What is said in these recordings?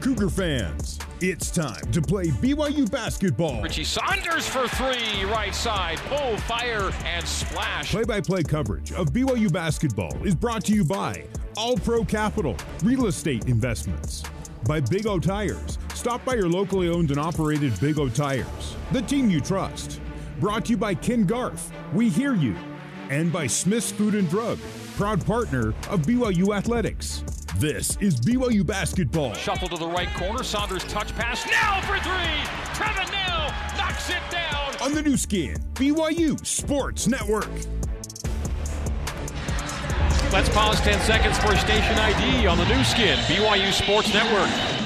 Cougar fans, it's time to play BYU basketball. Richie Saunders for three, right side, pull, fire, and splash. Play by play coverage of BYU basketball is brought to you by All Pro Capital, Real Estate Investments, by Big O Tires. Stop by your locally owned and operated Big O Tires, the team you trust. Brought to you by Ken Garff, We Hear You, and by Smith's Food and Drug, proud partner of BYU Athletics. This is BYU basketball. Shuffle to the right corner. Saunders touch pass. Now for three. Trevin Knell knocks it down. On the Nu Skin, BYU Sports Network. Let's pause 10 seconds for station ID on the Nu Skin, BYU Sports Network.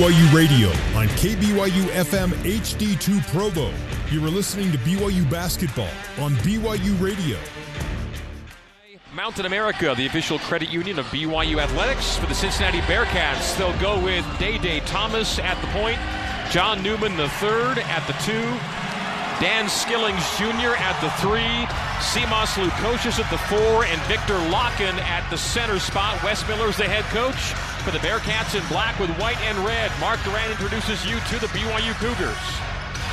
BYU Radio on KBYU FM HD2 Provo. You are listening to BYU basketball on BYU Radio. Mountain America, the official credit union of BYU Athletics for the Cincinnati Bearcats. They'll go with Day Day Thomas at the point, John Newman the third at the two, Dan Skillings Jr. at the three, Simas Lukosius at the four, and Viktor Lakhin at the center spot. Wes Miller's the head coach for the Bearcats in black with white and red. Mark Durrant introduces you to the BYU Cougars.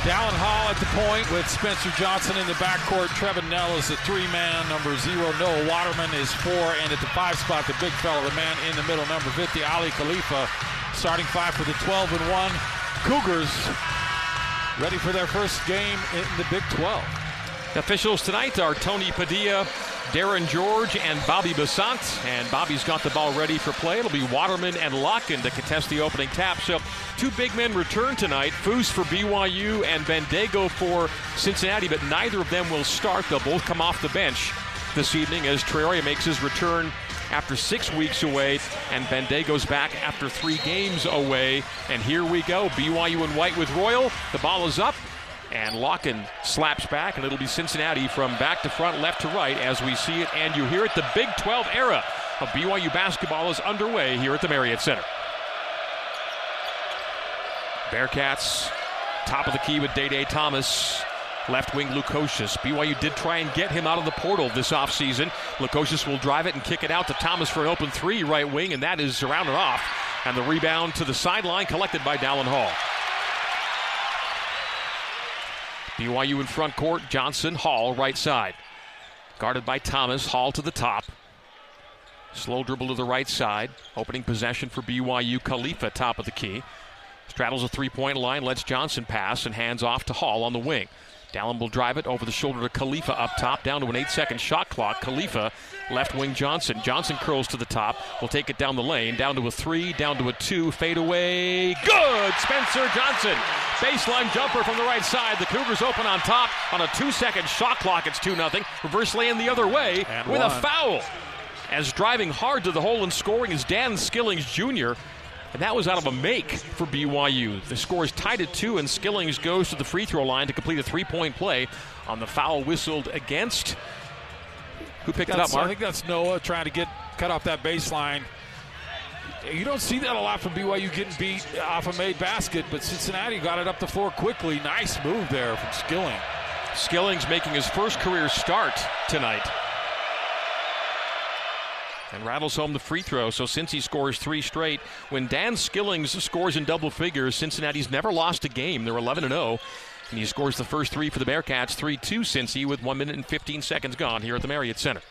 Dallin Hall at the point with Spencer Johnson in the backcourt. Trevin Knell is the three-man. Number zero, Noah Waterman is four. And at the five spot, the big fella, the man in the middle, number 50, Aly Khalifa. Starting five for the 12 and 1. Cougars ready for their first game in the Big 12. Officials tonight are Tony Padilla, Darren George, and Bobby Basant. And Bobby's got the ball ready for play. It'll be Waterman and Lakhin to contest the opening tap. So two big men return tonight. Foose for BYU and Bandaogo for Cincinnati, but neither of them will start. They'll both come off the bench this evening as Traore makes his return after six weeks away, and Bandaogo's back after three games away. And here we go. BYU and white with Royal. The ball is up. And Lakhin slaps back, and it'll be Cincinnati from back to front, left to right, as we see it and you hear it. The Big 12 era of BYU basketball is underway here at the Marriott Center. Bearcats, top of the key with Day Day Thomas. Left wing Lukosius. BYU did try and get him out of the portal this offseason. Lukosius will drive it and kick it out to Thomas for an open three right wing, and that is surrounded off. And the rebound to the sideline collected by Dallin Hall. BYU in front court. Johnson, Hall, right side. Guarded by Thomas. Hall to the top. Slow dribble to the right side. Opening possession for BYU. Khalifa, top of the key. Straddles a three point line, lets Johnson pass, and hands off to Hall on the wing. Dallin will drive it over the shoulder to Khalifa up top, down to an eight second shot clock. Khalifa, left wing Johnson. Johnson curls to the top, will take it down the lane, down to a three, down to a two, fade away. Good! Spencer Johnson. Baseline jumper from the right side. The Cougars open on top on a two second shot clock. It's 2 0. Reverse lane the other way And with one. a foul. As driving hard to the hole and scoring is Dan Skillings Jr. And that was out of a make for BYU. The score is tied at two, and Skillings goes to the free throw line to complete a three point play on the foul whistled against. Who picked it up, That's- I think that's Noah trying to get cut off that baseline. You don't see that a lot from BYU getting beat off a made basket, but Cincinnati got it up the floor quickly. Nice move there from Skilling. Skillings making his first career start tonight. And rattles home the free throw. So since he scores three straight, when Dan Skillings scores in double figures, Cincinnati's never lost a game. They're 11 and 0. And he scores the first three for the Bearcats, 3 2 Cincy, with 1 minute and 15 seconds gone here at the Marriott Center.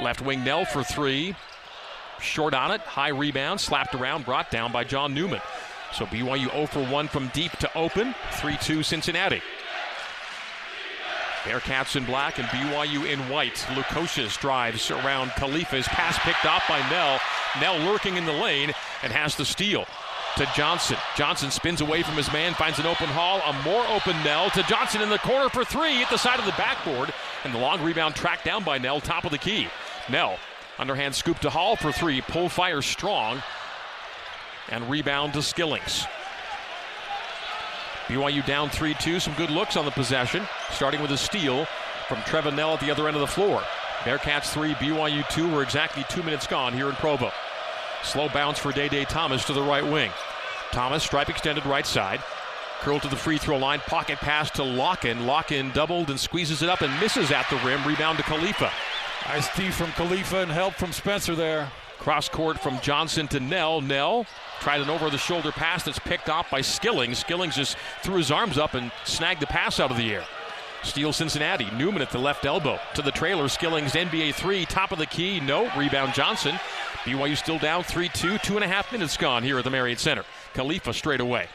Left wing Knell for three. Short on it. High rebound. Slapped around. Brought down by John Newman. So BYU 0 for 1 from deep to open. 3 2 Cincinnati. Bearcats in black and BYU in white. Lukosius drives around Khalifa's pass picked off by Knell. Knell lurking in the lane and has the steal to Johnson. Johnson spins away from his man, finds an open hall. A more open Knell to Johnson in the corner for three at the side of the backboard. And the long rebound tracked down by Knell, top of the key. Knell, underhand scoop to Hall for three. Pull fire strong. And rebound to Skillings. BYU down 3 2. Some good looks on the possession, starting with a steal from Trevin Knell at the other end of the floor. Bearcats 3, BYU 2. We're exactly two minutes gone here in Provo. Slow bounce for Day Day Thomas to the right wing. Thomas, stripe extended right side. Curl to the free throw line. Pocket pass to Lakhin. Lakhin doubled and squeezes it up and misses at the rim. Rebound to Khalifa. Nice D from Khalifa and help from Spencer there. Cross court from Johnson to Nell. Knell tried an over the shoulder pass that's picked off by Skillings. Skillings just threw his arms up and snagged the pass out of the air. Steal Cincinnati. Newman at the left elbow. To the trailer. Skillings NBA three. Top of the key. No. Rebound Johnson. BYU still down 3 2. Two and a half minutes gone here at the Marriott Center. Khalifa straight away.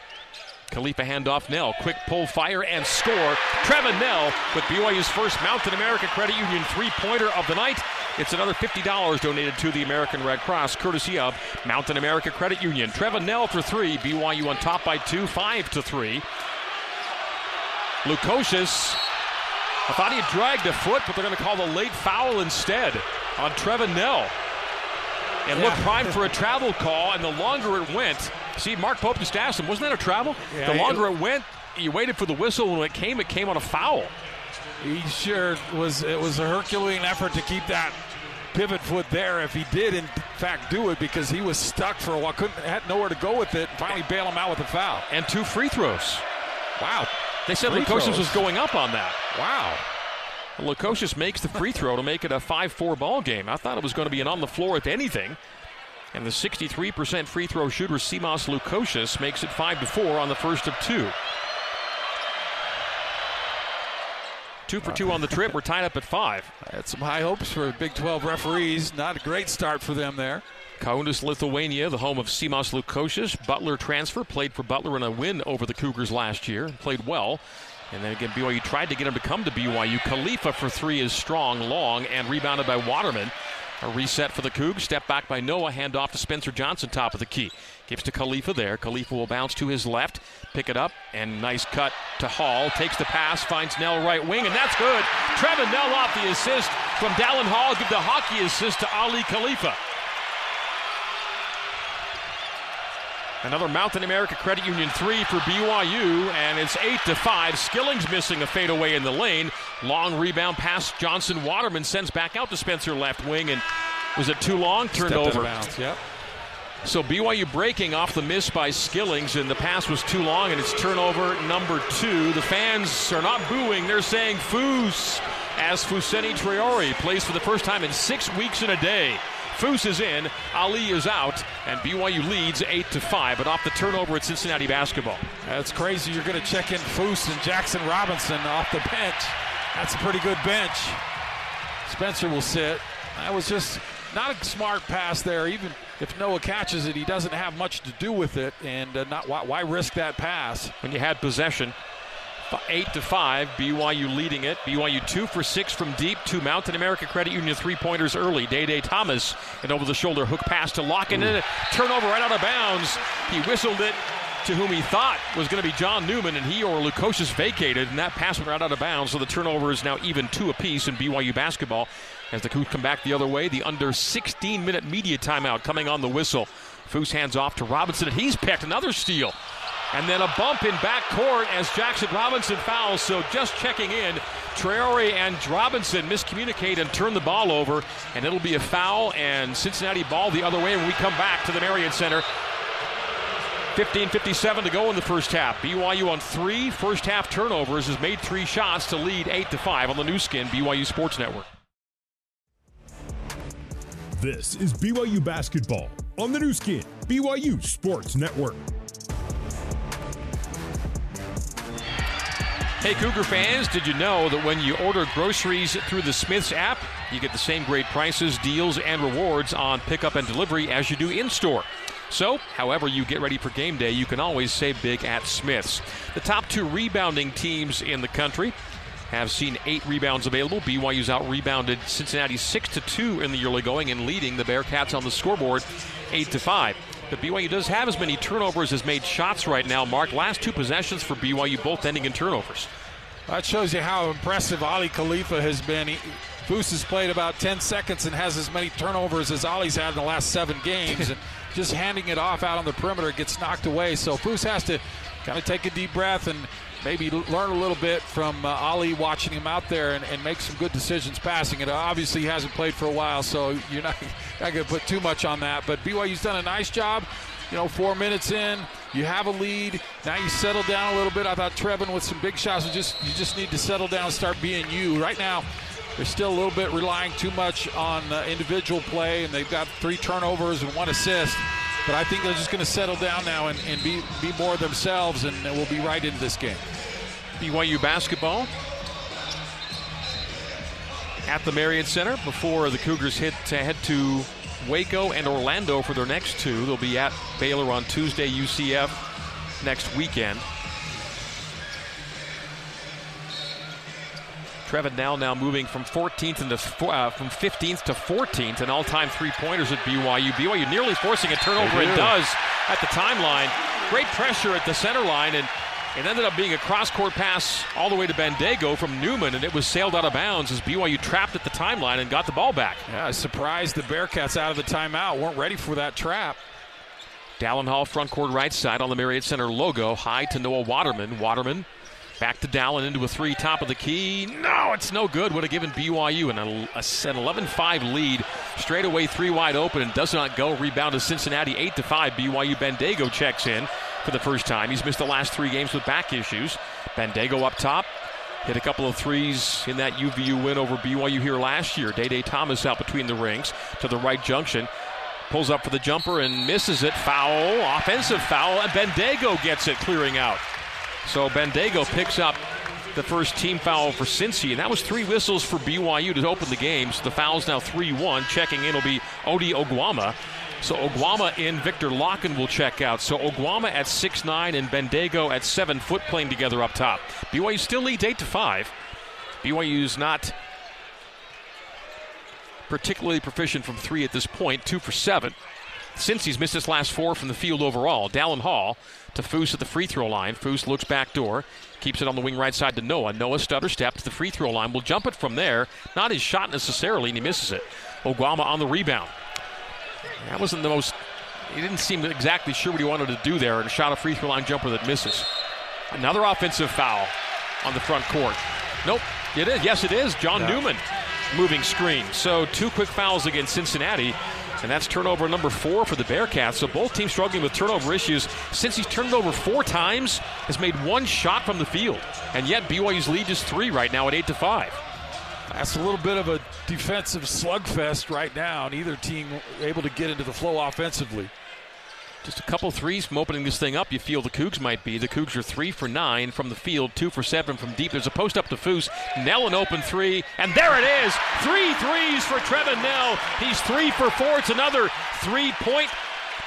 Khalifa handoff Knell. Quick pull, fire, and score. Trevin Knell with BYU's first Mountain America Credit Union three pointer of the night. It's another $50 donated to the American Red Cross, courtesy of Mountain America Credit Union. Trevin Knell for three. BYU on top by two, five to three. Lukosius. I thought he had dragged a foot, but they're going to call the late foul instead on Trevin Knell. And yeah. looked primed for a travel call, and the longer it went, see, Mark Pope just asked him, wasn't that a travel? Yeah, the longer it, it went, you waited for the whistle, and when it came, it came on a foul. He sure was. It was a Herculean effort to keep that pivot foot there. If he did, in fact, do it because he was stuck for a while, couldn't had nowhere to go with it. Finally, bail him out with a foul and two free throws. Wow. They said Lukosius was going up on that. Wow. Lukosius makes the free throw to make it a 5-4 ball game. I thought it was going to be an on the floor if anything. And the 63% free throw shooter Simas Lukosius makes it 5 to 4 on the first of two. Two for two on the trip. We're tied up at five. Had some high hopes for Big 12 referees. Not a great start for them there. Kaunas, Lithuania, the home of Simas Lukosius. Butler transfer, played for Butler in a win over the Cougars last year, played well. And then again, BYU tried to get him to come to BYU. Khalifa for three is strong, long, and rebounded by Waterman. A reset for the Cougs. Step back by Noah. Hand off to Spencer Johnson, top of the key. Gives to Khalifa there. Khalifa will bounce to his left, pick it up, and nice cut to Hall. Takes the pass, finds Knell right wing, and that's good. Trevin Knell off the assist from Dallin Hall. Give the hockey assist to Aly Khalifa. Another Mountain America Credit Union three for BYU, and it's eight to five. Skillings missing a fadeaway in the lane. Long rebound pass. Johnson Waterman sends back out to Spencer left wing, and was it too long? Turned Stepped over. Yep. So BYU breaking off the miss by Skillings, and the pass was too long, and it's turnover number two. The fans are not booing; they're saying "Foos" as Fousseyni Traore plays for the first time in six weeks in a day. Foose is in, Aly is out, and BYU leads 8 to 5. But off the turnover at Cincinnati basketball. That's crazy. You're going to check in Foose and Jackson Robinson off the bench. That's a pretty good bench. Spencer will sit. That was just not a smart pass there. Even if Noah catches it, he doesn't have much to do with it. And uh, not why, why risk that pass when you had possession? Eight to five. BYU leading it. BYU two for six from deep. Two Mountain America Credit Union three pointers early. Day Day Thomas an over the shoulder hook pass to Lakhin then turnover right out of bounds. He whistled it to whom he thought was going to be John Newman, and he or Lukosius vacated, and that pass went right out of bounds. So the turnover is now even two apiece in BYU basketball. As the Cougs come back the other way, the under 16 minute media timeout coming on the whistle. Foose hands off to Robinson, and he's picked another steal. And then a bump in back court as Jackson Robinson fouls. So just checking in, Traore and Robinson miscommunicate and turn the ball over, and it'll be a foul and Cincinnati ball the other way when we come back to the Marriott Center. 15:57 to go in the first half. BYU on three first half turnovers has made three shots to lead eight to five on the Nu Skin BYU Sports Network. This is BYU basketball on the Nu Skin BYU Sports Network. Hey, Cougar fans, did you know that when you order groceries through the Smiths app, you get the same great prices, deals, and rewards on pickup and delivery as you do in store? So, however you get ready for game day, you can always save big at Smiths. The top two rebounding teams in the country have seen eight rebounds available. BYU's out rebounded Cincinnati six to two in the early going and leading the Bearcats on the scoreboard eight to five. But BYU does have as many turnovers as made shots right now. Mark, last two possessions for BYU, both ending in turnovers. That shows you how impressive Aly Khalifa has been. He, Foose has played about 10 seconds and has as many turnovers as Aly's had in the last seven games. and just handing it off out on the perimeter gets knocked away. So Foose has to kind of take a deep breath and maybe learn a little bit from uh, Aly watching him out there and, and, make some good decisions passing it. Obviously, he hasn't played for a while, so you're not, not going to put too much on that. But BYU's done a nice job. You know, four minutes in, you have a lead. Now you settle down a little bit. I thought Trevin with some big shots. You just you just need to settle down and start being you. Right now, they're still a little bit relying too much on uh, individual play, and they've got three turnovers and one assist. But I think they're just going to settle down now and, and be, be more themselves, and we'll be right into this game. BYU basketball at the Marriott Center before the Cougars hit to head to Waco and Orlando for their next two. They'll be at Baylor on Tuesday, UCF next weekend. Trevin Knell now moving from 14th into uh, from 15th to 14th and all-time three-pointers at BYU. BYU nearly forcing a turnover. It does at the timeline. Great pressure at the center line, and it ended up being a cross-court pass all the way to Bandaogo from Newman, and it was sailed out of bounds as BYU trapped at the timeline and got the ball back. Yeah, I surprised the Bearcats out of the timeout weren't ready for that trap. Dallin Hall front court right side on the Marriott Center logo. High to Noah Waterman. Waterman Back to Dallin into a three, top of the key. No, it's no good. Would have given BYU an, an 11 5 lead. Straight away, three wide open and does not go. Rebound to Cincinnati, 8 to 5. BYU Bandaogo checks in for the first time. He's missed the last three games with back issues. Bandaogo up top. Hit a couple of threes in that UVU win over BYU here last year. Day Day Thomas out between the rings to the right junction. Pulls up for the jumper and misses it. Foul, offensive foul, and Bandaogo gets it, clearing out. So Bandaogo picks up the first team foul for Cincy, and that was three whistles for BYU to open the game. So the foul's now 3 1. Checking in will be Ody Oguama. So Oguama in, Viktor Lakhin will check out. So Oguama at six nine and Bandaogo at 7 foot playing together up top. BYU still leads 8 to 5. BYU's not particularly proficient from three at this point, two for seven. Since he's missed his last four from the field overall, Dallin Hall to Foose at the free throw line. Foose looks back door, keeps it on the wing right side to Noah. Noah stutter step to the free throw line. Will jump it from there. Not his shot necessarily, and he misses it. Oguama on the rebound. That wasn't the most. He didn't seem exactly sure what he wanted to do there, and shot a free throw line jumper that misses. Another offensive foul on the front court. Nope, it is. Yes, it is. John yeah. Newman moving screen. So two quick fouls against Cincinnati. And that's turnover number four for the Bearcats. So both teams struggling with turnover issues. Since he's turned over four times, has made one shot from the field. And yet BYU's lead is three right now at eight to five. That's a little bit of a defensive slugfest right now. Neither team able to get into the flow offensively. Just a couple threes from opening this thing up. You feel the Cougs might be. The Cougs are three for nine from the field, two for seven from deep. There's a post up to Foose. Knell an open three, and there it is. Three threes for Trevin Knell. He's three for four. It's another three point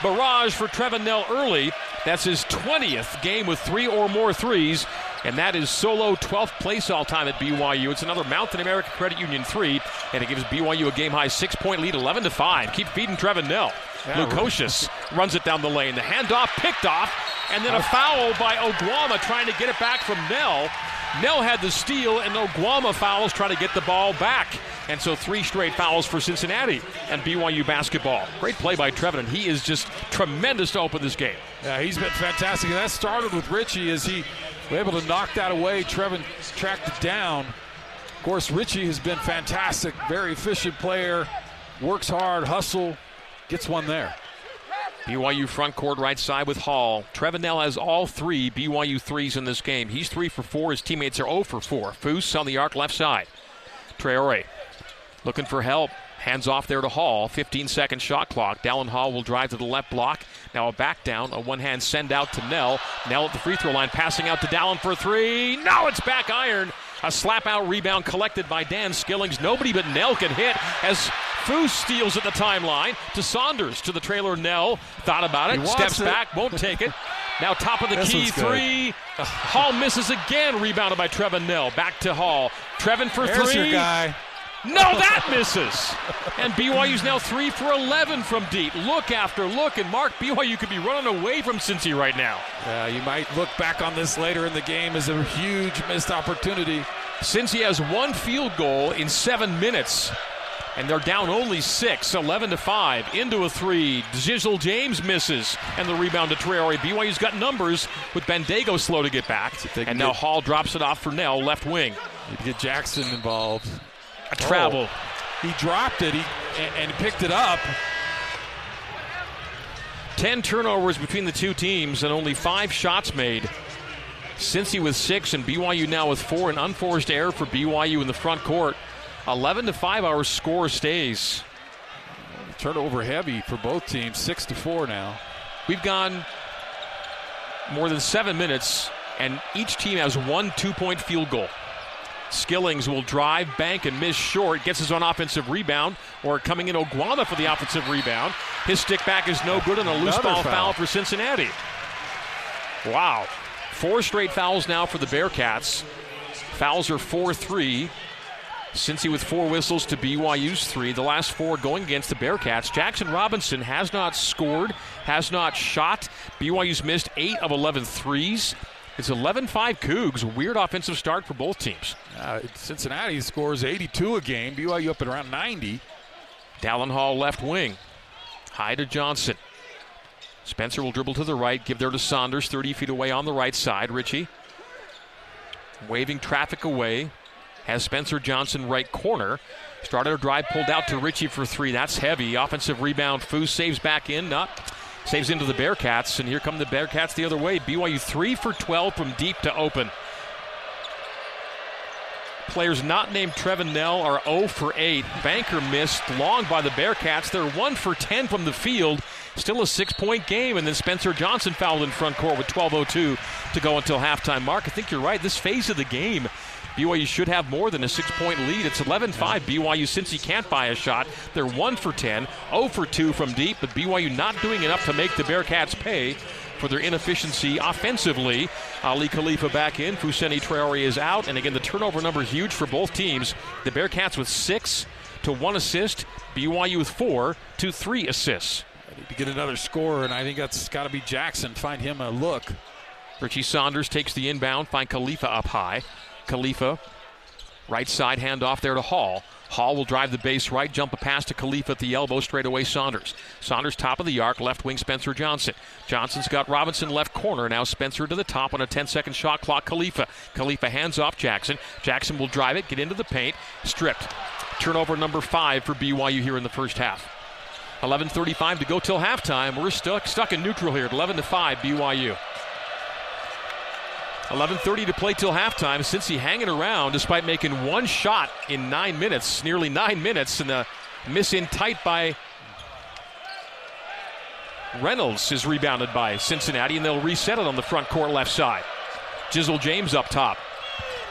barrage for Trevin Knell early. That's his 20th game with three or more threes, and that is solo 12th place all time at BYU. It's another Mountain America Credit Union three, and it gives BYU a game high six point lead, 11 to 5. Keep feeding Trevin Knell. Yeah, Lukosius runs it down the lane. The handoff picked off, and then a oh. foul by Oguama trying to get it back from Knell. Knell had the steal, and Oguama fouls trying to get the ball back. And so three straight fouls for Cincinnati and BYU basketball. Great play by Trevin, he is just tremendous to open this game. Yeah, he's been fantastic. And that started with Richie as he was able to knock that away. Trevin tracked it down. Of course, Richie has been fantastic, very efficient player, works hard, hustle, Gets one there. BYU front court right side with Hall. Trevin Knell has all three BYU threes in this game. He's three for four. His teammates are 0 for 4. Foose on the arc left side. Traore looking for help. Hands off there to Hall. 15 second shot clock. Dallin Hall will drive to the left block. Now a back down. A one hand send out to Knell. Knell at the free throw line. Passing out to Dallin for three. No, it's back iron. A slap out rebound collected by Dan Skillings. Nobody but Knell can hit as Foose steals at the timeline to Saunders to the trailer. Knell thought about it, steps it. back, won't take it. Now top of the this key three. Hall misses again, rebounded by Trevin Knell. Back to Hall. Trevin for There's three. Your guy. No, that misses. And BYU's now three for 11 from deep. Look after look, and Mark, BYU could be running away from Cincy right now. Yeah, you might look back on this later in the game as a huge missed opportunity. Cincy has one field goal in seven minutes and they're down only six, 11 to 5. Into a three. Jizzle James misses, and the rebound to Traore. BYU's got numbers with Bandaogo slow to get back. And now Hall drops it off for Knell, left wing. You get Jackson involved. A travel. Oh, he dropped it he, and, and picked it up. 10 turnovers between the two teams and only five shots made. Cincy with six and BYU now with four. An unforced error for BYU in the front court. 11 to 5, our score stays. Turnover heavy for both teams, 6 to 4 now. We've gone more than seven minutes, and each team has one two point field goal. Skillings will drive, bank, and miss short. Gets his own offensive rebound, or coming in Oguama for the offensive rebound. His stick back is no good, and a loose ball foul. foul for Cincinnati. Wow. Four straight fouls now for the Bearcats. Fouls are 4 3. Cincy with four whistles to BYU's three. The last four going against the Bearcats. Jackson Robinson has not scored, has not shot. BYU's missed eight of 11 threes. It's 11 5 Cougs. Weird offensive start for both teams. Uh, Cincinnati scores 82 a game. BYU up at around 90. Dallin Hall left wing. High to Johnson. Spencer will dribble to the right, give there to Saunders, 30 feet away on the right side. Richie waving traffic away has Spencer Johnson right corner. Started a drive, pulled out to Richie for three. That's heavy. Offensive rebound. Foos saves back in. Not saves into the Bearcats, and here come the Bearcats the other way. BYU three for 12 from deep to open. Players not named Trevin Knell are 0 for 8. Banker missed long by the Bearcats. They're 1 for 10 from the field. Still a six point game, and then Spencer Johnson fouled in front court with 12.02 to go until halftime. Mark, I think you're right. This phase of the game BYU should have more than a six point lead. It's 11 5. BYU, since he can't buy a shot, they're 1 for 10, 0 for 2 from deep, but BYU not doing enough to make the Bearcats pay for their inefficiency offensively. Aly Khalifa back in. Fousseyni Traore is out. And again, the turnover number huge for both teams. The Bearcats with six to one assist, BYU with four to three assists. I need to get another score, and I think that's got to be Jackson. Find him a look. Richie Saunders takes the inbound, find Khalifa up high. Khalifa, right side handoff there to Hall. Hall will drive the base right, jump a pass to Khalifa at the elbow, straight away Saunders. Saunders top of the arc, left wing Spencer Johnson. Johnson's got Robinson left corner. Now Spencer to the top on a 10 second shot clock. Khalifa. Khalifa hands off Jackson. Jackson will drive it, get into the paint, stripped. Turnover number five for BYU here in the first half. 11:35 to go till halftime. We're stuck stuck in neutral here at 11 to 5 BYU. 11.30 to play till halftime. Cincy hanging around despite making one shot in nine minutes, nearly nine minutes, and the miss in tight by Reynolds is rebounded by Cincinnati, and they'll reset it on the front court left side. Jizzle James up top.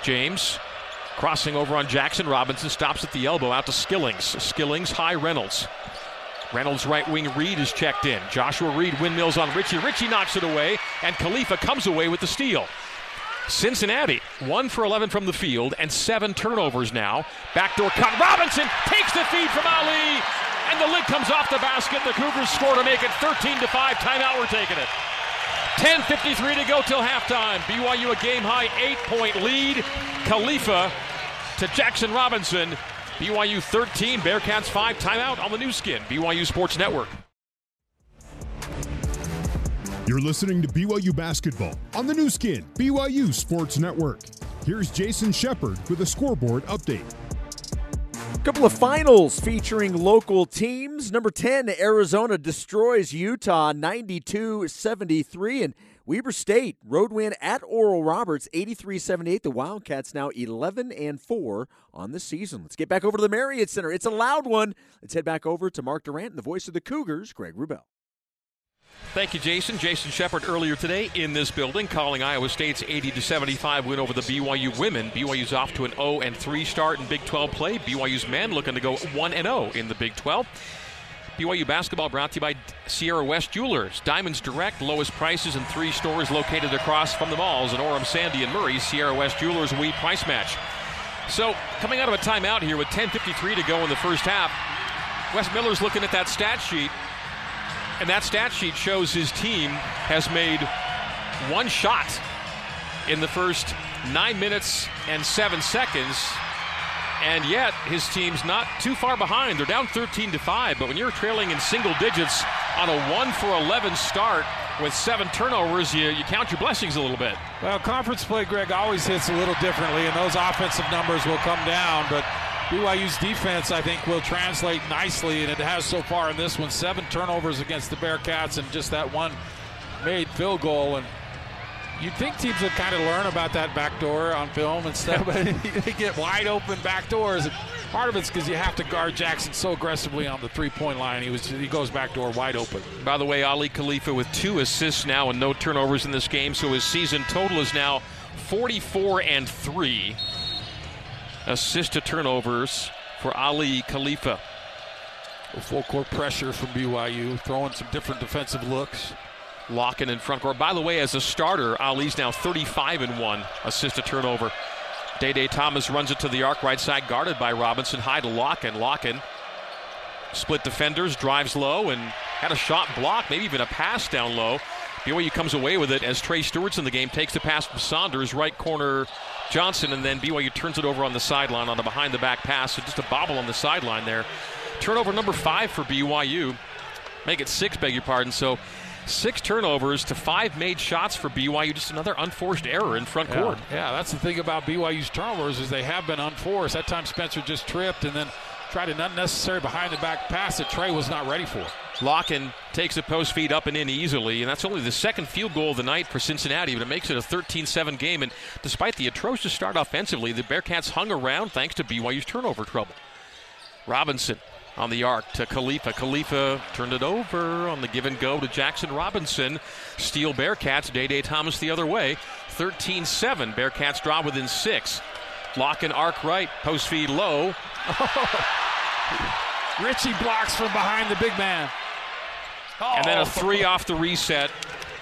James crossing over on Jackson. Robinson stops at the elbow out to Skillings. Skillings, high Reynolds. Reynolds right wing Reed is checked in. Joshua Reed windmills on Richie. Richie knocks it away, and Khalifa comes away with the steal. Cincinnati, 1 for 11 from the field and seven turnovers now. Backdoor cut. Robinson takes the feed from Aly, and the lid comes off the basket. The Cougars score to make it 13 to 5. Timeout, we're taking it. 10.53 to go till halftime. BYU a game high eight point lead. Khalifa to Jackson Robinson. BYU 13, Bearcats 5. Timeout on the Nu Skin, BYU Sports Network. You're listening to BYU Basketball on the Nu Skin, BYU Sports Network. Here's Jason Shepard with a scoreboard update. A couple of finals featuring local teams. Number 10, Arizona destroys Utah 92 73. And Weber State road win at Oral Roberts 83-78. The Wildcats now 11 and 4 on the season. Let's get back over to the Marriott Center. It's a loud one. Let's head back over to Mark Durrant and the voice of the Cougars, Greg Wrubell. Thank you, Jason. Jason Shepard earlier today in this building, calling Iowa State's 80 to 75 win over the BYU women. BYU's off to an 0 and 3 start in Big 12 play. BYU's men looking to go 1 and 0 in the Big 12. BYU basketball brought to you by Sierra West Jewelers. Diamonds Direct, lowest prices in three stores located across from the malls in Orem, Sandy, and Murray. Sierra West Jewelers we Price Match. So, coming out of a timeout here with 10.53 to go in the first half, Wes Miller's looking at that stat sheet and that stat sheet shows his team has made one shot in the first nine minutes and seven seconds. And yet his team's not too far behind. They're down 13 to 5. But when you're trailing in single digits on a 1 for 11 start with seven turnovers, you, you count your blessings a little bit. Well, conference play, Greg, always hits a little differently, and those offensive numbers will come down. But BYU's defense, I think, will translate nicely, and it has so far in this one. Seven turnovers against the Bearcats, and just that one made field goal. And you'd think teams would kind of learn about that back door on film and stuff, but they get wide open back doors. Part of it's because you have to guard Jackson so aggressively on the three-point line. He was he goes back door wide open. By the way, Aly Khalifa with two assists now and no turnovers in this game, so his season total is now 44 and three. Assist to turnovers for Aly Khalifa. Full court pressure from BYU, throwing some different defensive looks. Lakhin in front court. By the way, as a starter, Aly's now 35 and one assist to turnover. Day Day Thomas runs it to the arc right side, guarded by Robinson. High to Lakhin. Lakhin split defenders, drives low, and had a shot block, maybe even a pass down low. BYU comes away with it as Trey Stewart's in the game, takes the pass from Saunders, right corner Johnson, and then BYU turns it over on the sideline on a behind the back pass. So just a bobble on the sideline there. Turnover number five for BYU. Make it six, beg your pardon. So six turnovers to five made shots for BYU. Just another unforced error in front yeah. court. Yeah, that's the thing about BYU's turnovers is they have been unforced. That time Spencer just tripped and then tried an unnecessary behind the back pass that Trey was not ready for. Lakhin takes a post feed up and in easily, and that's only the second field goal of the night for Cincinnati, but it makes it a 13 7 game. And despite the atrocious start offensively, the Bearcats hung around thanks to BYU's turnover trouble. Robinson on the arc to Khalifa. Khalifa turned it over on the give and go to Jackson Robinson. Steal Bearcats. Day Day Thomas the other way. 13 7. Bearcats draw within six. Lakhin arc right. Post feed low. Richie blocks from behind the big man. Oh. And then a oh. three off the reset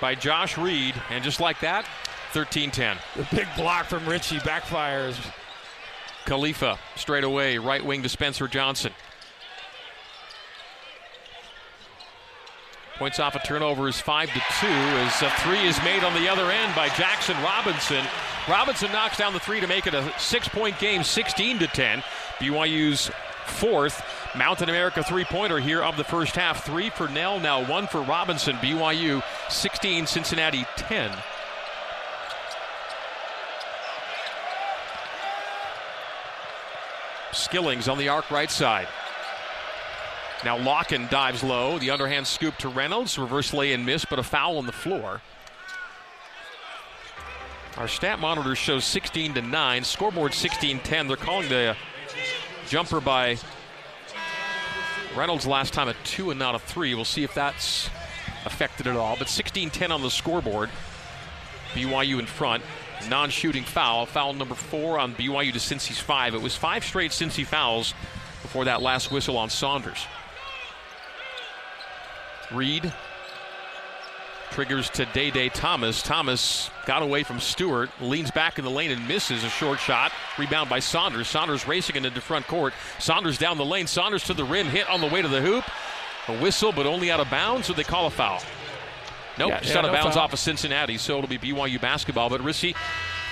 by Josh Reed. And just like that, 13 10. The big block from Richie backfires. Khalifa straight away, right wing to Spencer Johnson. Points off a turnover is five to two as a three is made on the other end by Jackson Robinson. Robinson knocks down the three to make it a six-point game, 16 to 10. BYU's fourth Mountain America three-pointer here of the first half. Three for Knell, now one for Robinson. BYU 16, Cincinnati 10. Skillings on the arc right side. Now Lakhin dives low. The underhand scoop to Reynolds. Reverse lay and miss, but a foul on the floor. Our stat monitor shows 16 to 9. Scoreboard 16 10. They're calling the jumper by Reynolds last time a two and not a three. We'll see if that's affected at all. But 16 10 on the scoreboard. BYU in front. Non shooting foul. Foul number four on BYU to Cincy's five. It was five straight Cincy fouls before that last whistle on Saunders. Reed triggers to Day Day Thomas. Thomas got away from Stewart, leans back in the lane and misses a short shot. Rebound by Saunders. Saunders racing into the front court. Saunders down the lane. Saunders to the rim, hit on the way to the hoop. A whistle, but only out of bounds, so they call a foul. Nope, yeah, just yeah, out of no bounds foul. off of Cincinnati, so it'll be BYU basketball. But Richie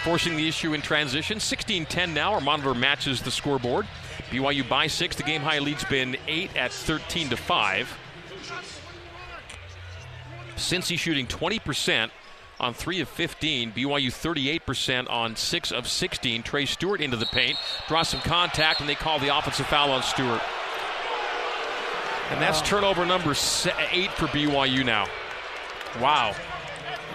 forcing the issue in transition. 16 10 now. Our monitor matches the scoreboard. BYU by six. The game high lead's been eight at 13 to 5. Cincy shooting 20% on 3 of 15. BYU 38% on 6 of 16. Trey Stewart into the paint, draws some contact, and they call the offensive foul on Stewart. And that's turnover number 8 for BYU now. Wow.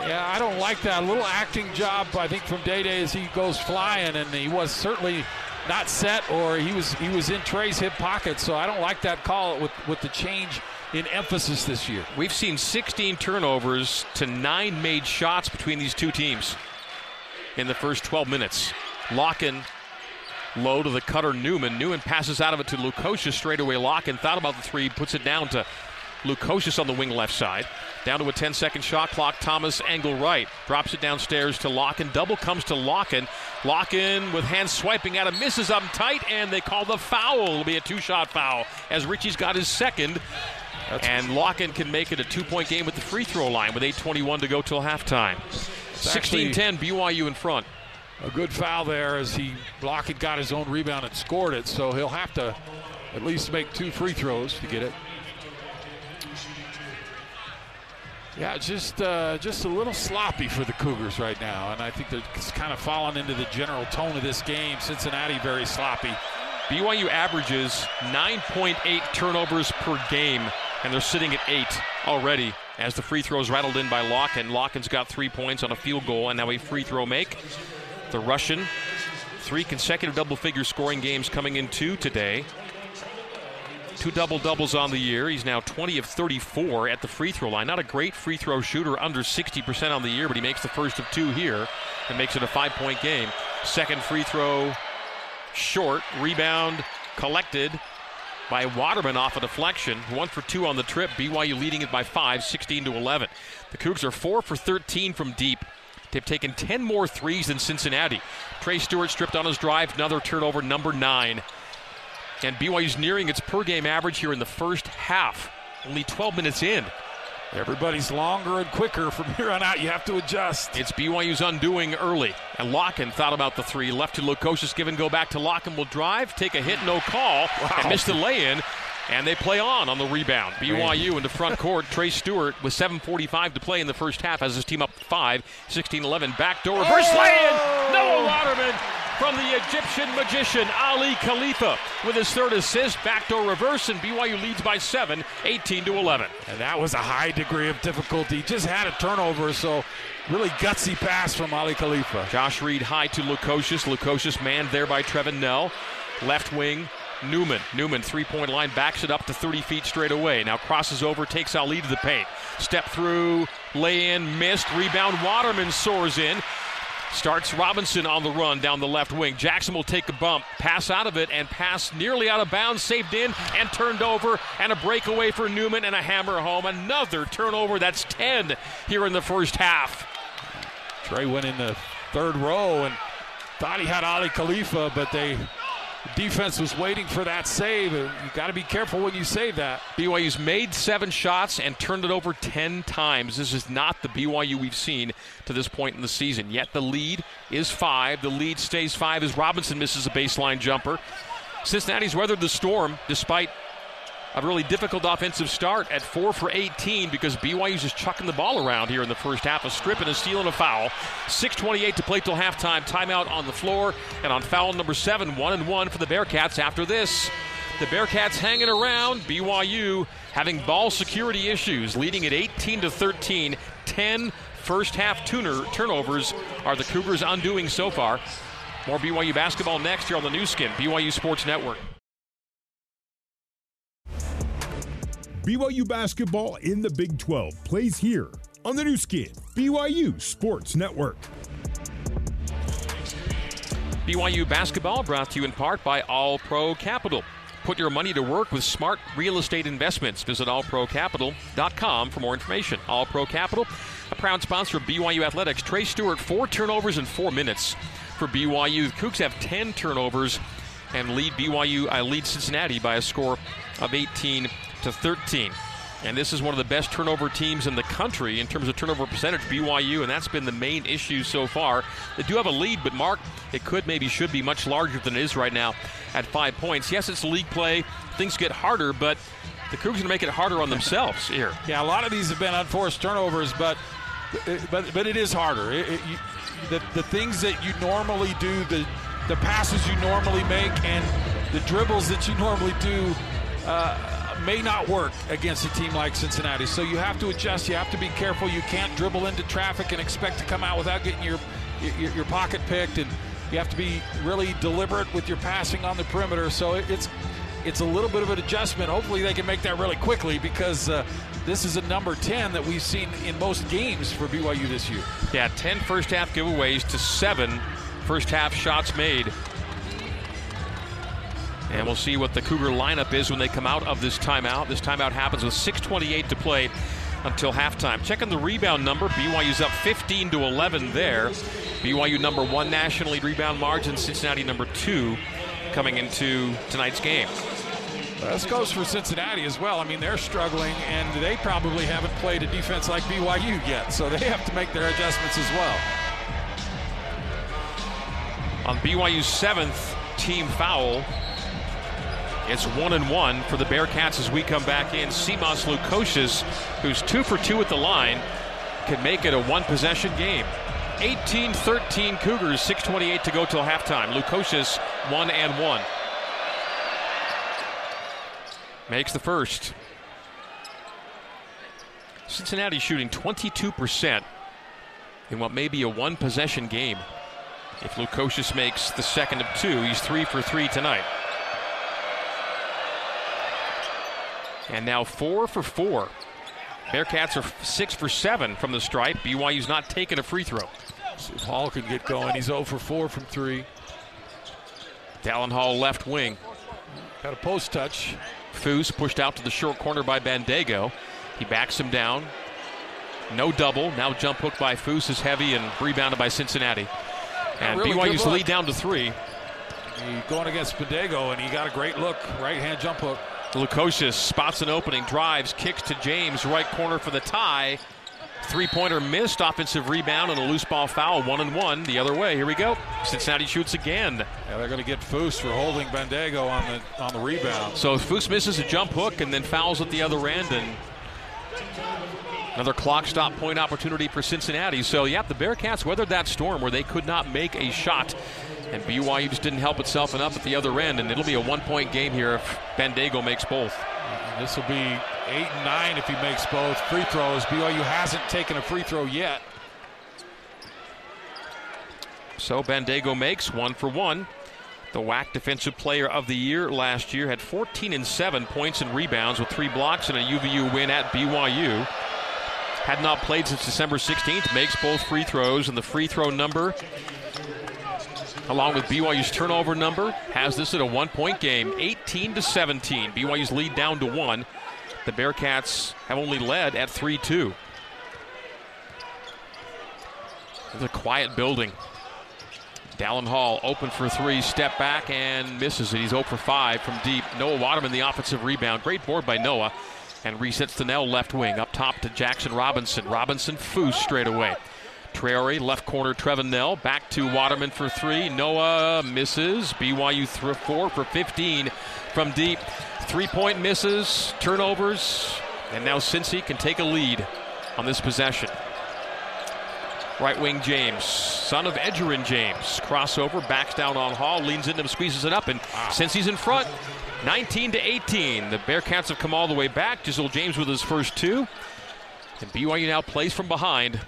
Yeah, I don't like that. A little acting job, I think, from Day Day as he goes flying, and he was certainly not set, or he was he was in Trey's hip pocket. So I don't like that call with with the change in emphasis this year. We've seen 16 turnovers to nine made shots between these two teams in the first 12 minutes. Lakhin low to the cutter Newman. Newman passes out of it to Lukosius straight away. Lakhin thought about the three, puts it down to Lukosius on the wing left side. Down to a 10 second shot clock. Thomas angle right. Drops it downstairs to Lakhin. Double comes to Lakhin. Lakhin with hands swiping at him. Misses up tight, and they call the foul. It'll be a two shot foul as Richie's got his second. That's and Lakhin can make it a two point game with the free throw line with 8.21 to go till halftime. 16 10, BYU in front. A good foul there as he Lakhin got his own rebound and scored it, so he'll have to at least make two free throws to get it. Yeah, just uh, just a little sloppy for the Cougars right now, and I think they're kind of falling into the general tone of this game. Cincinnati very sloppy. BYU averages 9.8 turnovers per game and they're sitting at eight already as the free throws rattled in by Lakhin. Lakhin's got three points on a field goal and now a free throw make. The Russian Three consecutive double figure scoring games coming in two today. Two double doubles on the year. He's now 20 of 34 at the free throw line. Not a great free throw shooter, under 60% on the year, but he makes the first of two here and makes it a five point game. Second free throw short. Rebound collected by Waterman off a deflection. One for two on the trip. BYU leading it by five, 16 to 11. The Cougs are four for 13 from deep. They've taken 10 more threes than Cincinnati. Trey Stewart stripped on his drive, another turnover, number nine. And BYU's nearing its per game average here in the first half, only 12 minutes in. Everybody's longer and quicker from here on out. You have to adjust. It's BYU's undoing early. And Lakhin thought about the three. Left to Lukosius, give and go back to Lakhin. Will drive, take a hit, no call, wow. and missed the lay in. And they play on on the rebound. BYU in the front court. Trey Stewart with 7.45 to play in the first half has his team up 5, 16 11. Backdoor reverse oh! lay in. Noah Waterman from the Egyptian magician Aly Khalifa with his third assist, backdoor reverse, and BYU leads by seven, 18 to 11. And that was a high degree of difficulty. Just had a turnover, so really gutsy pass from Aly Khalifa. Josh Reed high to Lukosius. Lukosius manned there by Trevin Knell. Left wing, Newman. Newman, three point line, backs it up to 30 feet straight away. Now crosses over, takes Aly to the paint. Step through, lay in, missed. Rebound, Waterman soars in. Starts Robinson on the run down the left wing. Jackson will take a bump, pass out of it, and pass nearly out of bounds, saved in and turned over, and a breakaway for Newman and a hammer home. Another turnover. That's 10 here in the first half. Trey went in the third row and thought he had Aly Khalifa, but they defense was waiting for that save. And You got to be careful when you save that. BYU's made seven shots and turned it over 10 times. This is not the BYU we've seen to this point in the season. Yet the lead is five. The lead stays five as Robinson misses a baseline jumper. Cincinnati's weathered the storm despite a really difficult offensive start at four for 18 because BYU's just chucking the ball around here in the first half. A strip and a steal and a foul. 6:28 to play till halftime. Timeout on the floor and on foul number seven, one and one for the Bearcats. After this, the Bearcats hanging around. BYU having ball security issues, leading at 18 to 13. 10 first half tuner turnovers are the Cougars undoing so far. More BYU basketball next here on the Nu Skin, BYU Sports Network. BYU basketball in the Big 12 plays here on the Nu Skin, BYU Sports Network. BYU basketball brought to you in part by All Pro Capital. Put your money to work with smart real estate investments. Visit allprocapital.com for more information. All Pro Capital, a proud sponsor of BYU Athletics. Trey Stewart, four turnovers in four minutes for BYU. The have 10 turnovers and lead BYU, uh, lead Cincinnati by a score of 18 to 13. And this is one of the best turnover teams in the country in terms of turnover percentage, BYU, and that's been the main issue so far. They do have a lead, but Mark, it could maybe should be much larger than it is right now at five points. Yes, it's league play. Things get harder, but the Cougs going to make it harder on themselves here. Yeah, a lot of these have been unforced turnovers, but but but it is harder. It, it, you, the the things that you normally do, the the passes you normally make, and the dribbles that you normally do. Uh, may not work against a team like Cincinnati. So you have to adjust. You have to be careful. You can't dribble into traffic and expect to come out without getting your your, your pocket picked, and you have to be really deliberate with your passing on the perimeter. So it's it's a little bit of an adjustment. Hopefully, they can make that really quickly because uh, this is a number 10 that we've seen in most games for BYU this year. Yeah, 10 first half giveaways to seven first half shots made and we'll see what the Cougar lineup is when they come out of this timeout. This timeout happens with 6.28 to play until halftime. Checking the rebound number. BYU's up 15 to 11 there. BYU number one nationally rebound margin. Cincinnati number two coming into tonight's game. This goes for Cincinnati as well. I mean, they're struggling, and they probably haven't played a defense like BYU yet, so they have to make their adjustments as well. On BYU's seventh team foul, it's one and one for the Bearcats as we come back in. Simas Lukosius, who's two for two at the line, can make it a one possession game. 18 13 Cougars, 6.28 to go till halftime. Lukosius, one and one. Makes the first. Cincinnati shooting 22% in what may be a one possession game. If Lukosius makes the second of two, he's three for three tonight. And now four for four. Bearcats are six for seven from the stripe. BYU's not taking a free throw. See if Hall can get going. He's 0 for 4 from three. Dallin Hall left wing. Got a post touch. Foose pushed out to the short corner by Bandaogo. He backs him down. No double. Now jump hook by Foose is heavy and rebounded by Cincinnati. And really BYU's lead down to three. He going against Bandaogo, and he got a great look. Right hand jump hook. Lukosius spots an opening, drives, kicks to James, right corner for the tie. Three pointer missed, offensive rebound, and a loose ball foul. One and one the other way. Here we go. Cincinnati shoots again. Yeah, they're going to get Foose for holding Bandaogo on the on the rebound. So Foose misses a jump hook and then fouls at the other end, and another clock stop point opportunity for Cincinnati. So, yeah, the Bearcats weathered that storm where they could not make a shot. And BYU just didn't help itself enough at the other end, and it'll be a one point game here if Bandaogo makes both. This will be eight and nine if he makes both free throws. BYU hasn't taken a free throw yet. So Bandaogo makes one for one. The WAC Defensive Player of the Year last year had 14 and 7 points and rebounds with three blocks and a UVU win at BYU. Had not played since December 16th, makes both free throws, and the free throw number along with BYU's turnover number, has this at a one point game, 18 to 17. BYU's lead down to one. The Bearcats have only led at 3 2. It's a quiet building. Dallin Hall open for three, step back and misses it. He's 0 for 5 from deep. Noah Waterman, the offensive rebound. Great board by Noah. And resets the Knell left wing up top to Jaxson Robinson. Robinson Foose straight away. Traore, left corner, Trevin Knell. Back to Waterman for three. Noah misses. BYU th- four for 15 from deep. Three point misses, turnovers, and now Cincy can take a lead on this possession. Right wing James, son of Edgerrin James. Crossover, backs down on Hall, leans into him, squeezes it up, and Cincy's in front, 19 to 18. The Bearcats have come all the way back. Jizzle James with his first two. And BYU now plays from behind.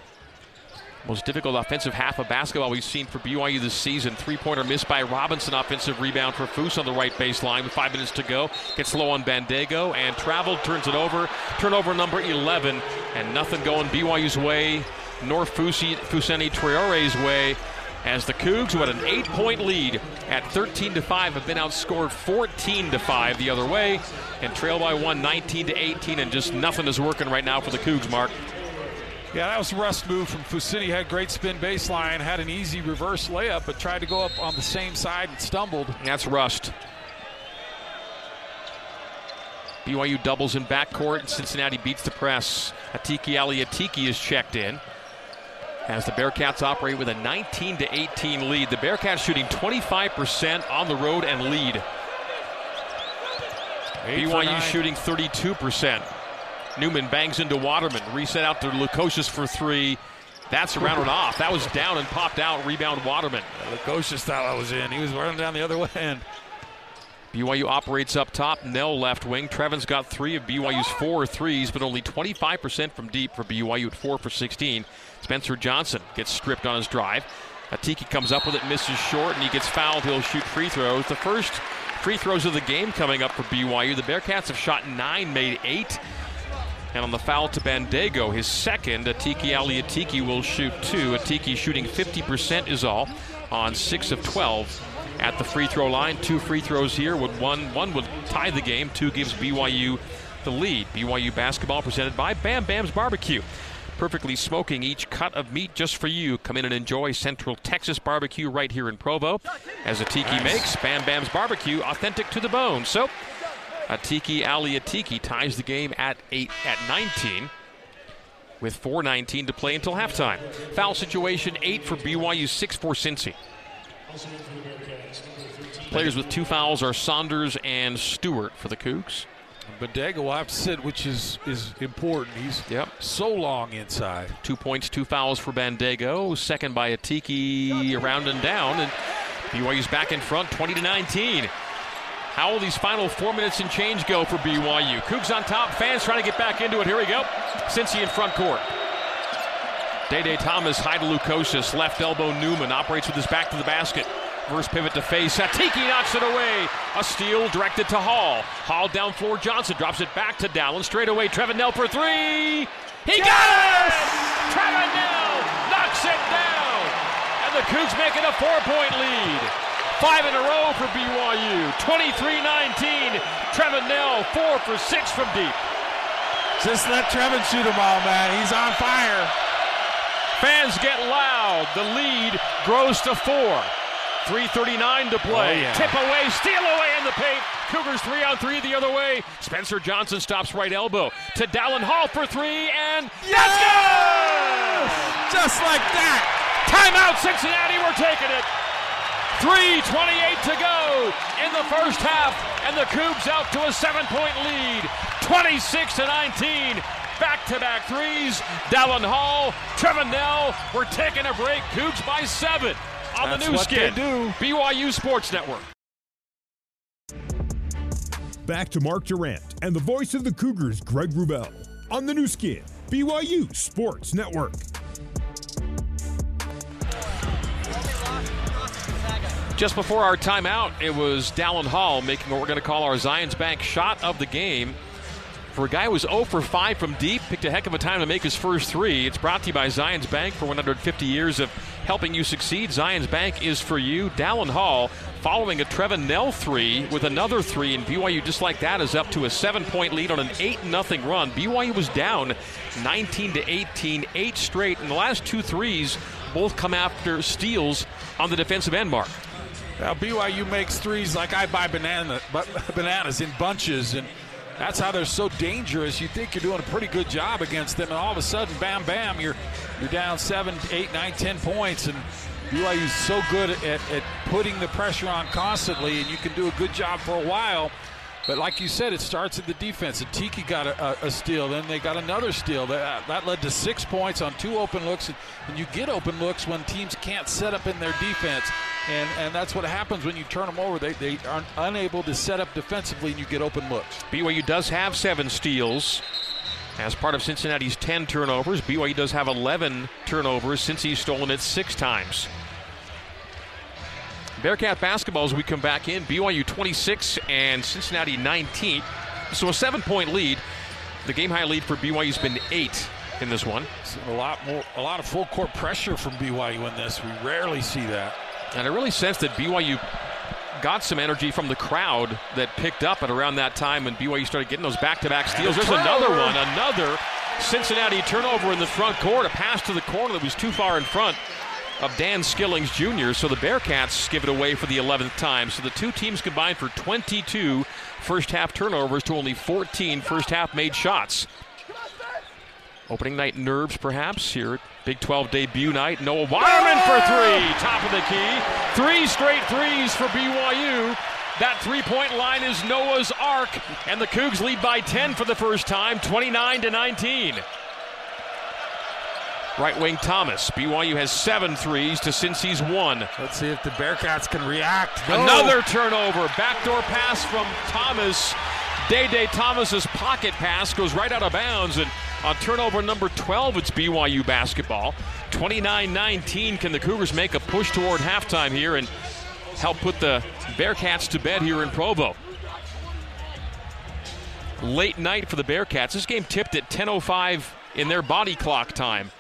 Most difficult offensive half of basketball we've seen for BYU this season. Three pointer missed by Robinson. Offensive rebound for Foose on the right baseline with five minutes to go. Gets low on Bandaogo and traveled, turns it over. Turnover number 11, and nothing going BYU's way, nor Fusi, Fousseyni Traore's way. As the Cougs, who had an eight-point lead at 13 to 5, have been outscored 14 to 5 the other way, and trail by one, 19 to 18, and just nothing is working right now for the Cougs. Mark. Yeah, that was a rust move from Fousseyni. Had great spin baseline, had an easy reverse layup, but tried to go up on the same side and stumbled. That's rust. BYU doubles in backcourt, and Cincinnati beats the press. Atiki Ali Atiki is checked in. As the Bearcats operate with a 19 to 18 lead, the Bearcats shooting 25% on the road and lead. BYU shooting 32%. Newman bangs into Waterman. Reset out to Lukosius for three. That's rounded off. That was down and popped out. Rebound Waterman. Lukosius thought I was in. He was running down the other way. And BYU operates up top. Knell left wing. Trevin's got three of BYU's four threes, but only 25% from deep for BYU at four for 16. Spencer Johnson gets stripped on his drive. Atiki comes up with it, misses short, and he gets fouled. He'll shoot free throws. The first free throws of the game coming up for BYU. The Bearcats have shot nine, made eight. And on the foul to Bandaogo, his second, Atiki Ali Atiki will shoot two. Atiki shooting 50% is all on six of 12 at the free throw line. Two free throws here would one one would tie the game. Two gives BYU the lead. BYU basketball presented by Bam Bam's Barbecue. Perfectly smoking each cut of meat just for you. Come in and enjoy Central Texas barbecue right here in Provo. As Atiki makes Bam Bam's Barbecue authentic to the bone. So Atiki Ali Atiki ties the game at eight at 19 with 4.19 to play until halftime. Foul situation eight for BYU, six for Cincy. Players with two fouls are Saunders and Stewart for the Cougs. Bandaogo will have to sit, which is is important. He's Yep. so long inside. Two points, two fouls for Bandaogo. Second by Atiki around and down. And BYU's back in front, 20 to 19. How will these final four minutes and change go for BYU? Cougs on top, fans trying to get back into it. Here we go. Cincy in front court. Day Day Thomas, high to Lukosius, left elbow Newman operates with his back to the basket. Reverse pivot to face. Atiki knocks it away. A steal directed to Hall. Hall down floor. Johnson drops it back to Dallin. Straight away. Trevin Knell for three. He yes! got it! Trevin Knell knocks it down. And the Cougs make it a four point lead. Five in a row for BYU. 23 19. Trevin Knell, four for six from deep. Just let Trevin shoot them all, man. He's on fire. Fans get loud. The lead grows to four. 3.39 to play. Oh, yeah. Tip away, steal away in the paint. Cougars three on three the other way. Spencer Johnson stops right elbow to Dallin Hall for three, and yes! go! Just like that. Timeout, Cincinnati. We're taking it. 3.28 to go in the first half, and the Cougs out to a seven point lead. 26 to 19. Back to back threes. Dallin Hall, Trevin Knell. We're taking a break. Cougs by seven on That's the Nu Skin. do. BYU Sports Network. Back to Mark Durrant and the voice of the Cougars, Greg Wrubell, on the Nu Skin, BYU Sports Network. Just before our timeout, it was Dallin Hall making what we're going to call our Zions Bank shot of the game. For a guy who was 0 for 5 from deep, picked a heck of a time to make his first three. It's brought to you by Zions Bank for 150 years of helping you succeed. Zions Bank is for you. Dallin Hall following a Trevin Knell three with another three, and BYU just like that is up to a seven-point lead on an eight nothing run. BYU was down 19 to 18, eight straight, and the last two threes both come after steals on the defensive end mark. Now BYU makes threes like I buy banana, bananas in bunches, and that's how they're so dangerous. You think you're doing a pretty good job against them, and all of a sudden, bam, bam, you're you're down seven, eight, nine, ten points, and BYU's so good at, at putting the pressure on constantly, and you can do a good job for a while. But like you said, it starts at the defense. And Tiki got a, a, a steal, then they got another steal. That, that led to six points on two open looks. And you get open looks when teams can't set up in their defense. And, and that's what happens when you turn them over. They, they are unable to set up defensively, and you get open looks. BYU does have seven steals. As part of Cincinnati's 10 turnovers, BYU does have 11 turnovers Cincy's stolen it six times. Bearcat basketball as we come back in. BYU 26 and Cincinnati 19. So a seven point lead. The game high lead for BYU's been eight in this one. A lot more, a lot of full court pressure from BYU in this. We rarely see that. And I really sense that BYU got some energy from the crowd that picked up at around that time when BYU started getting those back-to-back steals. There's another one, another Cincinnati turnover in the front court, a pass to the corner that was too far in front of Dan Skillings Jr. So the Bearcats give it away for the 11th time. So the two teams combined for 22 first half turnovers to only 14 first half made shots. Opening night nerves, perhaps, here at Big 12 debut night. Noah Waterman for three, top of the key. Three straight threes for BYU. That three point line is Noah's arc, and the Cougs lead by 10 for the first time, 29 to 19. Right wing Thomas. BYU has seven threes to Cincy's one. Let's see if the Bearcats can react. No. Another turnover. Backdoor pass from Thomas. Day Day Thomas's pocket pass goes right out of bounds. And on turnover number 12, it's BYU basketball. 29 19. Can the Cougars make a push toward halftime here and help put the Bearcats to bed here in Provo? Late night for the Bearcats. This game tipped at 10.05 in their body clock time.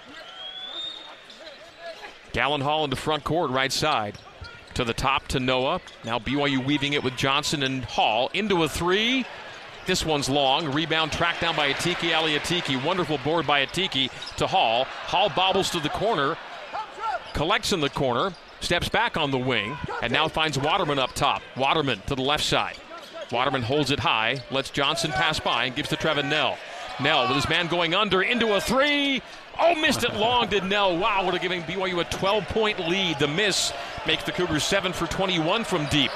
Dallin Hall in the front court, right side. To the top to Noah. Now BYU weaving it with Johnson and Hall into a three. This one's long. Rebound tracked down by Atiki Ali Atiki. Wonderful board by Atiki to Hall. Hall bobbles to the corner. Collects in the corner. Steps back on the wing. And now finds Waterman up top. Waterman to the left side. Waterman holds it high. Lets Johnson pass by and gives to Trevin Nell. Knell with his man going under into a three. Oh, missed it long, did Knell. Wow, would have given BYU a 12 point lead. The miss makes the Cougars 7 for 21 from deep.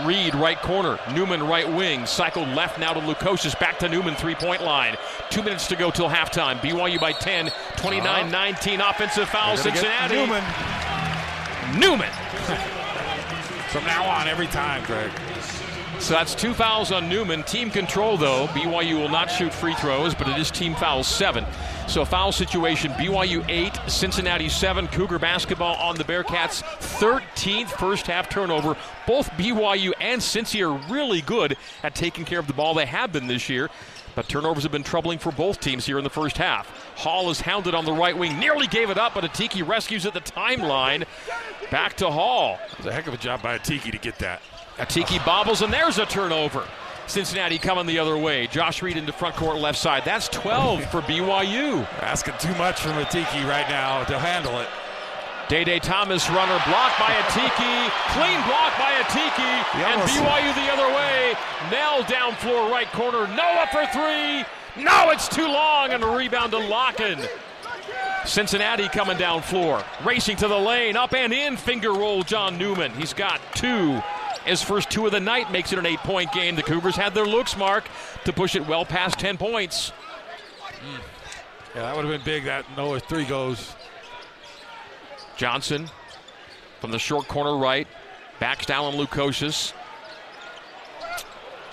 Reed, right corner. Newman, right wing. Cycle left now to Lukosius. Back to Newman, three point line. Two minutes to go till halftime. BYU by 10, 29 uh-huh. 19. Offensive foul, Cincinnati. Newman. Newman. From now on, every time, Greg. So that's two fouls on Newman. Team control, though. BYU will not shoot free throws, but it is team foul seven. So foul situation BYU 8, Cincinnati 7. Cougar basketball on the Bearcats 13th first half turnover. Both BYU and Cincy are really good at taking care of the ball. They have been this year. But turnovers have been troubling for both teams here in the first half. Hall is hounded on the right wing, nearly gave it up, but Atiki rescues at the timeline. Back to Hall. It was a heck of a job by Atiki to get that. Atiki bobbles, and there's a turnover. Cincinnati coming the other way. Josh Reed into front court left side. That's 12 for BYU. Asking too much from Atiki right now to handle it. Day Day Thomas runner blocked by Atiki. Clean block by Atiki. And BYU the other way. Knell down floor right corner. Noah for three. No, it's too long. And a rebound to Lakhin. Cincinnati coming down floor. Racing to the lane. Up and in. Finger roll John Newman. He's got two. His first two of the night makes it an eight point game. The Cougars had their looks mark to push it well past 10 points. Mm. Yeah, that would have been big. That Noah three goes. Johnson from the short corner right. Backs down on Lukosius.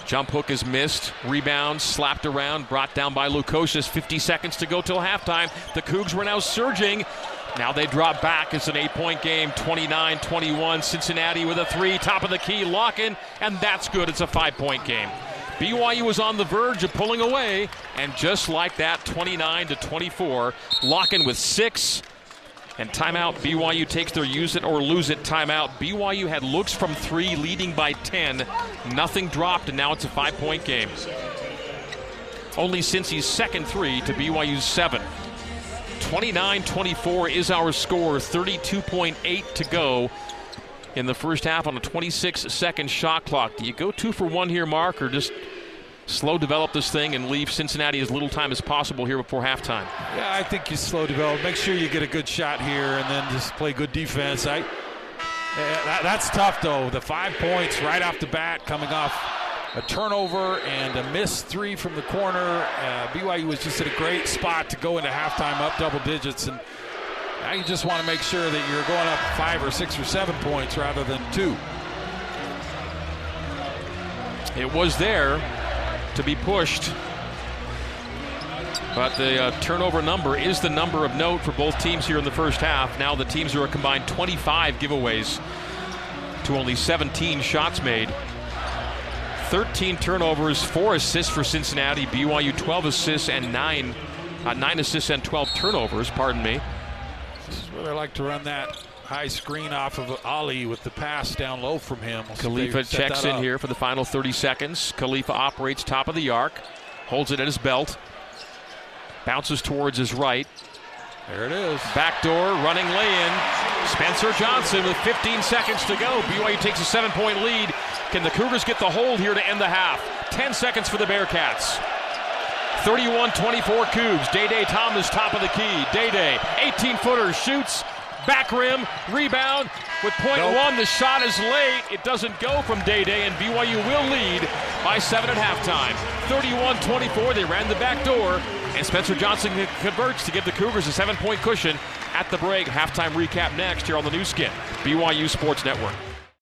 Jump hook is missed. Rebound slapped around, brought down by Lukosius. 50 seconds to go till halftime. The Cougs were now surging. Now they drop back. It's an eight point game, 29 21. Cincinnati with a three, top of the key, Lakhin, and that's good. It's a five point game. BYU was on the verge of pulling away, and just like that, 29 to 24. Lakhin with six. And timeout, BYU takes their use it or lose it timeout. BYU had looks from three, leading by 10. Nothing dropped, and now it's a five point game. Only Cincy's second three to BYU's seven. 29 24 is our score, 32.8 to go in the first half on a 26 second shot clock. Do you go two for one here, Mark, or just slow develop this thing and leave Cincinnati as little time as possible here before halftime? Yeah, I think you slow develop. Make sure you get a good shot here and then just play good defense. I, eh, that, that's tough, though. The five points right off the bat coming off a turnover and a missed three from the corner. Uh, BYU was just at a great spot to go into halftime up double digits. And now you just want to make sure that you're going up five or six or seven points rather than two. It was there to be pushed. But the uh, turnover number is the number of note for both teams here in the first half. Now the teams are a combined 25 giveaways to only 17 shots made. 13 turnovers, 4 assists for Cincinnati. BYU 12 assists and 9, uh, 9 assists and 12 turnovers, pardon me. This is where they like to run that high screen off of Aly with the pass down low from him. We'll Khalifa checks in here for the final 30 seconds. Khalifa operates top of the arc, holds it at his belt, bounces towards his right. There it is. Backdoor running lay in. Spencer Johnson with 15 seconds to go. BYU takes a seven point lead. Can the Cougars get the hold here to end the half? 10 seconds for the Bearcats. 31 24 Cougs. Day Day Thomas, top of the key. Day Day, 18 footer, shoots, back rim, rebound. With point nope. one, the shot is late. It doesn't go from Day Day, and BYU will lead by seven at halftime. 31 24. They ran the back door, and Spencer Johnson converts to give the Cougars a seven point cushion at the break. Halftime recap next here on the Nu Skin, BYU Sports Network.